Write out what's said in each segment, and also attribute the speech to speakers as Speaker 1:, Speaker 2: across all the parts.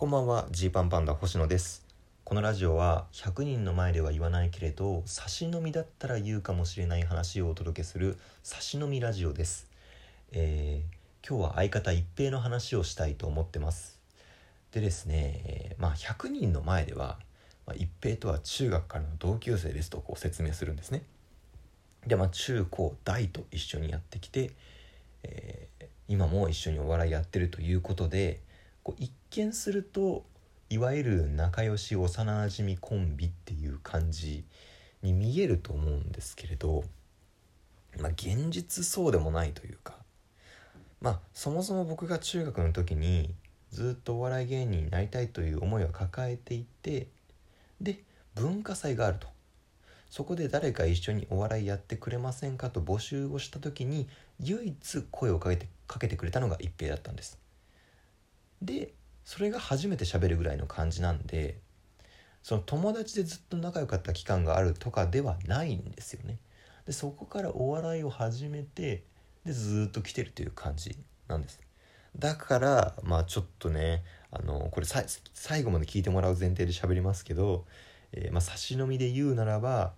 Speaker 1: こんばんはジーパンパンダ星野です。このラジオは100人の前では言わないけれど差し飲みだったら言うかもしれない話をお届けする差し飲みラジオです、えー、今日は相方一平の話をしたいと思ってます。でですね、えー、まあ100人の前では、まあ、一平とは中学からの同級生ですとこう説明するんですね。でまあ中高大と一緒にやってきて、えー、今も一緒にお笑いやってるということでこう一見するといわゆる仲良し幼なじみコンビっていう感じに見えると思うんですけれど、まあ、現実そうでもないというかまあそもそも僕が中学の時にずっとお笑い芸人になりたいという思いを抱えていてで文化祭があると。そこで誰か一緒にお笑いやってくれませんかと募集をした時に唯一声をかけてかけてくれたのが一平だったんです。でそれが初めて喋るぐらいの感じなんでその友達でずっと仲良かった期間があるとかではないんですよね。でそこからお笑いを始めてでずっと来てるという感じなんです。だからまあちょっとねあのこれ最後まで聞いてもらう前提で喋りますけど、えー、まあ、差し飲みで言うならば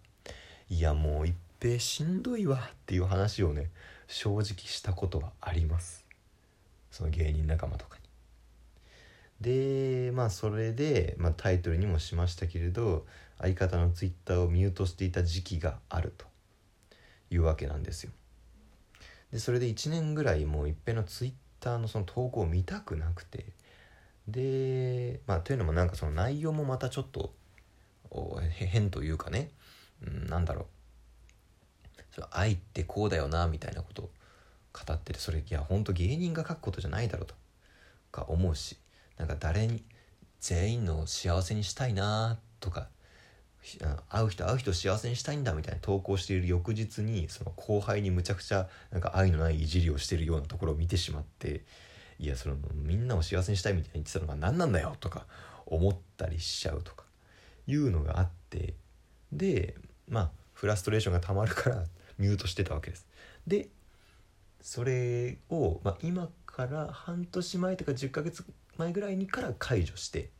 Speaker 1: いやもう一平しんどいわっていう話をね正直したことはあります。その芸人仲間とかに。でまあそれで、まあ、タイトルにもしましたけれど相方のツイッターをミュートしていた時期があるというわけなんですよ。でそれで1年ぐらいもういっぺんのツイッターのその投稿を見たくなくてでまあというのもなんかその内容もまたちょっと変というかね、うん、なんだろう。愛ってこうだよなみたいなことを語っててそれいやほんと芸人が書くことじゃないだろうとか思うしなんか誰に全員の幸せにしたいなとか会う人会う人幸せにしたいんだみたいな投稿している翌日にその後輩にむちゃくちゃなんか愛のないいじりをしてるようなところを見てしまっていやそのみんなを幸せにしたいみたいに言ってたのが何なんだよとか思ったりしちゃうとかいうのがあってでまあフラストレーションがたまるからミュートしてたわけです。でそれを、まあ、今から半年前とか10ヶ月前ぐらいにから解除して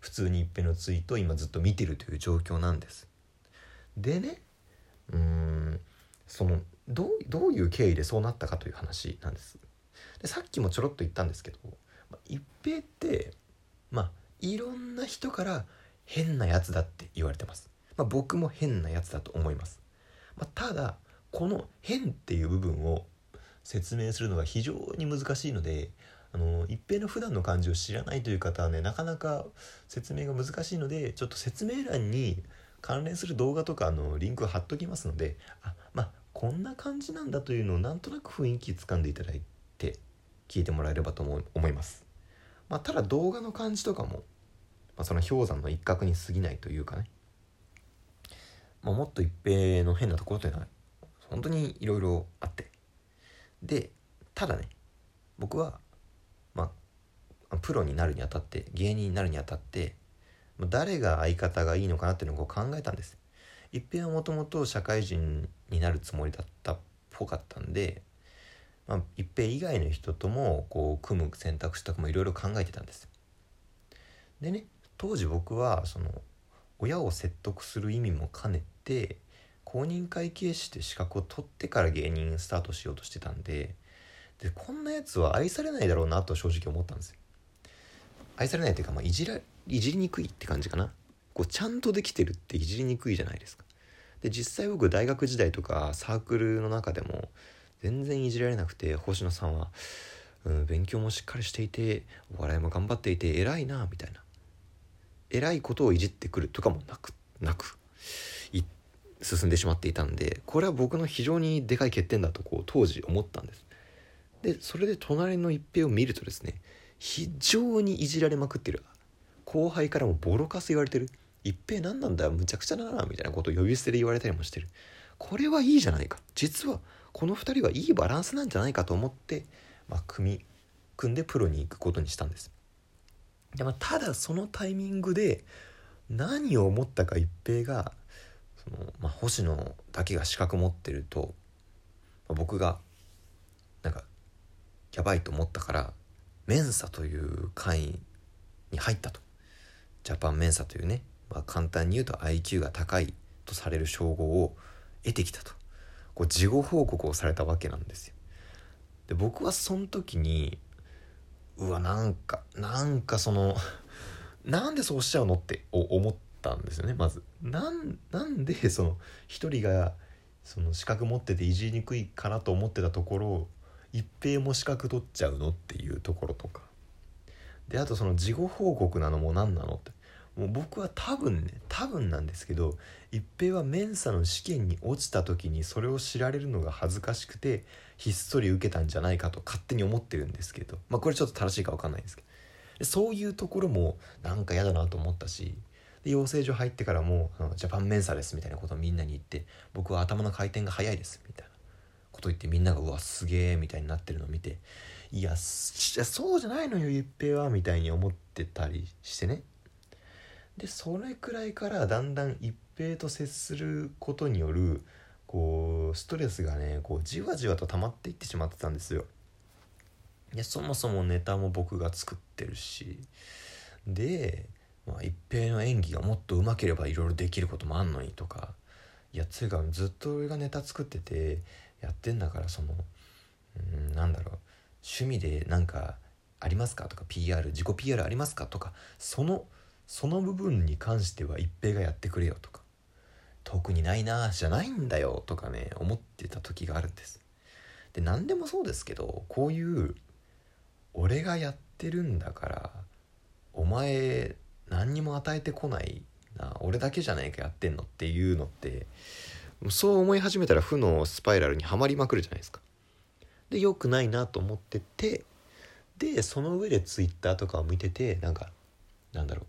Speaker 1: 普通に一平のツイートを今ずっと見てるという状況なんです。でねうんそのどうどういう経緯でそうなったかという話なんです。でさっきもちょろっと言ったんですけど、まあ、一平ってまあいろんな人から変なやつだって言われてます。まあ、僕も変なやつだと思います。まあ、ただこの変っていう部分を説明するのが非常に難しいのであの一平の普段の感じを知らないという方はねなかなか説明が難しいのでちょっと説明欄に関連する動画とかのリンクを貼っときますのであまあこんな感じなんだというのをなんとなく雰囲気つかんでいただいて聞いてもらえればと思います。まあ、ただ動画の感じとかも、まあ、その氷山の一角に過ぎないというかね、まあ、もっと一平の変なところというのは本当にいろいろあってでただね僕はプロになるにあたって芸人になるにあたって誰が相方がいいのかなっていうのを考えたんです。一平はもともと社会人になるつもりだったっぽかったんで、まあ、一平以外の人ともこう組む選択肢とかもいろいろ考えてたんです。でね当時僕はその親を説得する意味も兼ねて公認会計士って資格を取ってから芸人スタートしようとしてたんででこんなやつは愛されないだろうなと正直思ったんですよ。愛されないというか、まあ、いじらいじりにくいって感じかな。こうちゃんとできてるっていじりにくいじゃないですか。で実際僕大学時代とかサークルの中でも全然いじられなくて星野さんは、うん、勉強もしっかりしていてお笑いも頑張っていて偉いなみたいな。偉いことをいじってくるとかもなくなく進んでしまっていたんでこれは僕の非常にでかい欠点だとこう当時思ったんです。でそれで隣の一平を見るとですね非常にいじられまくってる。後輩からもボロカス言われてる。一平何なんだむちゃくちゃだなみたいなことを呼び捨てで言われたりもしてる。これはいいじゃないか。実はこの2人はいいバランスなんじゃないかと思って、まあ、組み組んでプロに行くことにしたんです。で、まあ、ただそのタイミングで何を思ったか一平がその、まあ、星野だけが資格持ってると、まあ、僕がなんかやばいと思ったからメンサという会に入ったと。ジャパンメンサというね、まあ、簡単に言うと IQ が高いとされる称号を得てきたと。こう事後報告をされたわけなんですよ。で僕はその時にうわなんかなんかその なんでそうしちゃうのって思ったんですよねまず。なんなんでその一人がその資格持ってていじりにくいかなと思ってたところ一平も資格取っちゃうのっていうところとか。であとその事後報告なのも何なのって。もう僕は多分ね多分なんですけど一平はメンサの試験に落ちた時にそれを知られるのが恥ずかしくてひっそり受けたんじゃないかと勝手に思ってるんですけどまあこれちょっと正しいか分かんないんですけど。そういうところもなんか嫌だなと思ったしで養成所入ってからも「ジャパンメンサです」みたいなことをみんなに言って「僕は頭の回転が速いです」みたいな。こと言ってみんなが「うわすげえ」みたいになってるのを見て「いやそうじゃないのよ一平は」みたいに思ってたりしてね。でそれくらいからだんだん一平と接することによるこうストレスがねこうじわじわと溜まっていってしまってたんですよ。でそもそもネタも僕が作ってるし。でまあ、一平の演技がもっと上手ければいろいろできることもあんのにとか。いやつうかずっと俺がネタ作っててやってんだからそのうんなんだろう。趣味でなんかありますか？とか PR 自己 PR ありますか？とかそのその部分に関しては一平がやってくれよとか。特にないなじゃないんだよ。とかね思ってた時があるんです。で何でもそうですけどこういう俺がやってるんだからお前何にも与えてこないな俺だけじゃないかやってんのっていうのってそう思い始めたら負のスパイラルにはまりまくるじゃないですか。で良くないなと思っててでその上でツイッターとかを見ててなんかなんだろう。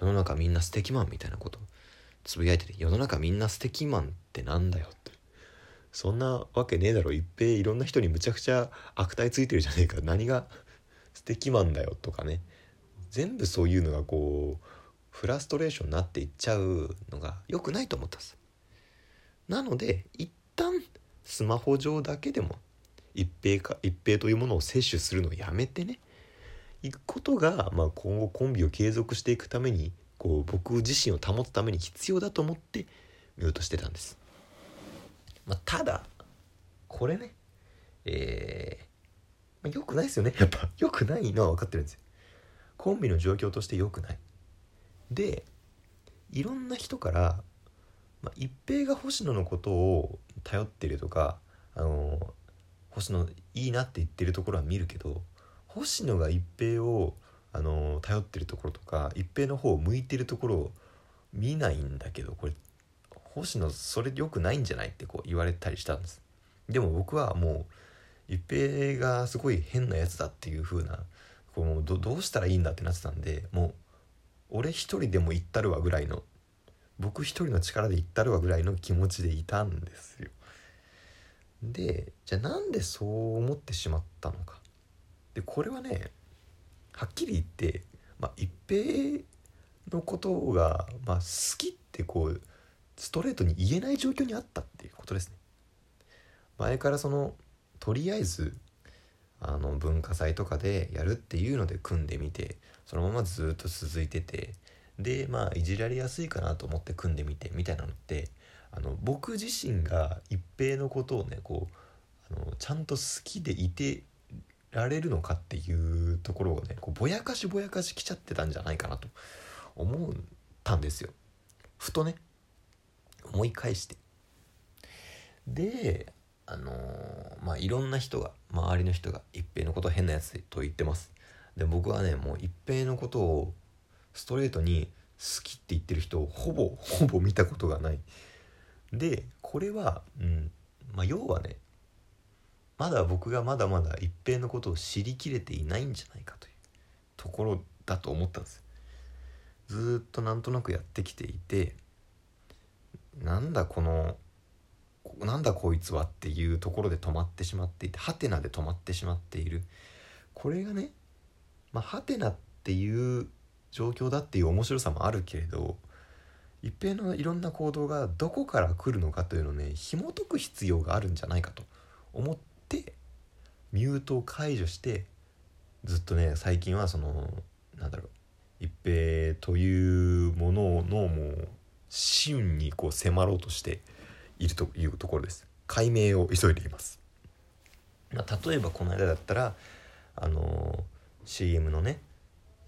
Speaker 1: 世の中みんな素敵マンみたいなこと。つぶやいてて世の中みんな素敵マンってなんだよって。そんなわけねえだろ。いっぺいいろんな人にむちゃくちゃ悪態ついてるじゃねえか。何が素敵マンだよとかね。全部そういうのがこうフラストレーションになっていっちゃうのが良くないと思ったんです。なので一旦スマホ上だけでも一平か一平というものを摂取するのをやめてねいくことが、まあ、今後コンビを継続していくためにこう僕自身を保つために必要だと思って見ようとしてたんです、まあ、ただこれねえー、まあ、よくないですよね。やっぱよくないのは分かってるんですよ。コンビの状況として良くない。でいろんな人から、まあ、一平が星野のことを頼ってるとかあの星野いいなって言ってるところは見るけど星野が一平をあの頼ってるところとか一平の方を向いてるところを見ないんだけどこれ星野それ良くないんじゃないってこう言われたりしたんです。でも僕はもう一平がすごい変なやつだっていう風なこうどどうしたらいいんだってなってたんでもう俺一人でも行ったるわぐらいの僕一人の力で行ったるわぐらいの気持ちでいたんですよ。でじゃあなんでそう思ってしまったのか。でこれはねはっきり言って、まあ、一平のことが、まあ、好きってこうストレートに言えない状況にあったっていうことですね。前からそのとりあえずあの文化祭とかでやるっていうので組んでみてそのままずっと続いててでまあいじられやすいかなと思って組んでみてみたいなのってあの僕自身が一平のことをねこうあのちゃんと好きでいてられるのかっていうところをねこうぼやかしぼやかしきちゃってたんじゃないかなと思ったんですよ。ふとね思い返して。であのー、まあいろんな人が周りの人が一平のこと変なやつと言ってます。で僕はねもう一平のことをストレートに好きって言ってる人をほぼほぼ見たことがない。でこれはうんまあ要はねまだ僕がまだまだ一平のことを知りきれていないんじゃないかというところだと思ったんです。ずっとなんとなくやってきていてなんだこのなんだこいつはっていうところで止まってしまっていてハテナで止まってしまっている。これがねまあハテナっていう状況だっていう面白さもあるけれど一平のいろんな行動がどこから来るのかというのをね紐解く必要があるんじゃないかと思ってミュートを解除してずっとね最近はそのなんだろう一平というもののもう真にこう迫ろうとしているというところです。解明を急いでいます、まあ、例えばこの間だったらあのー、CM のね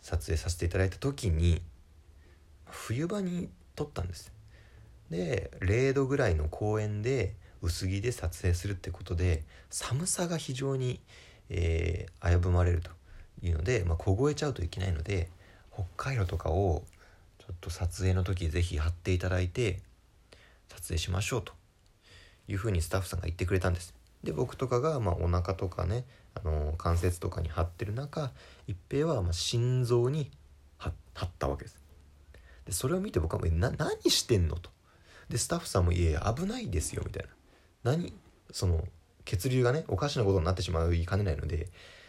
Speaker 1: 撮影させていただいた時に冬場に撮ったんです。で0度ぐらいの公園で薄着で撮影するってことで寒さが非常に、えー、危ぶまれるというので、まあ、凍えちゃうといけないので北海道とかをちょっと撮影の時是非貼っていただいて撮影しましょうというふうにスタッフさんが言ってくれたんです。で僕とかがまあお腹とかねあの関節とかに貼ってる中一平はま心臓に貼ったわけです。でそれを見て僕はもう何してんのと。でスタッフさんも「いや危ないですよ」みたいな。何その血流がねおかしなことになってしまういかねないので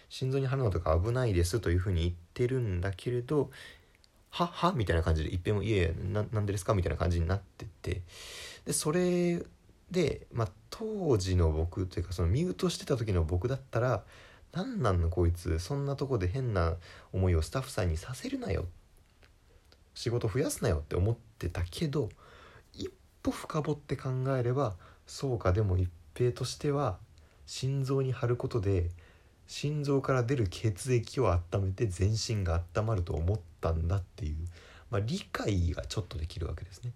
Speaker 1: 心臓に貼るのとか危ないですというふうに言ってるんだけれどはは？みたいな感じで一遍も「いえななんでですか?」みたいな感じになってて。でそれで、まあ、当時の僕というかそのミュートしてた時の僕だったら「何なんのこいつそんなとこで変な思いをスタッフさんにさせるなよ」仕事増やすなよって思ってたけど一歩深掘って考えればそうかでも一平としては心臓に貼ることで心臓から出る血液を温めて全身が温まると思ったんだっていう、まあ、理解がちょっとできるわけですね。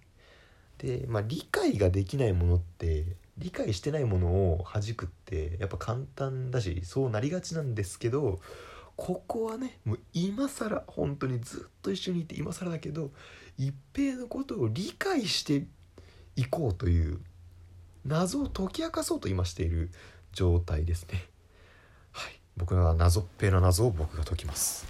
Speaker 1: で、まあ、理解ができないものって理解してないものを弾くってやっぱ簡単だしそうなりがちなんですけどここはねもう今更本当にずっと一緒にいて今更だけど一平のことを理解していこうという謎を解き明かそうと今している状態ですね。はい、僕が謎っぺな謎を僕が解きます。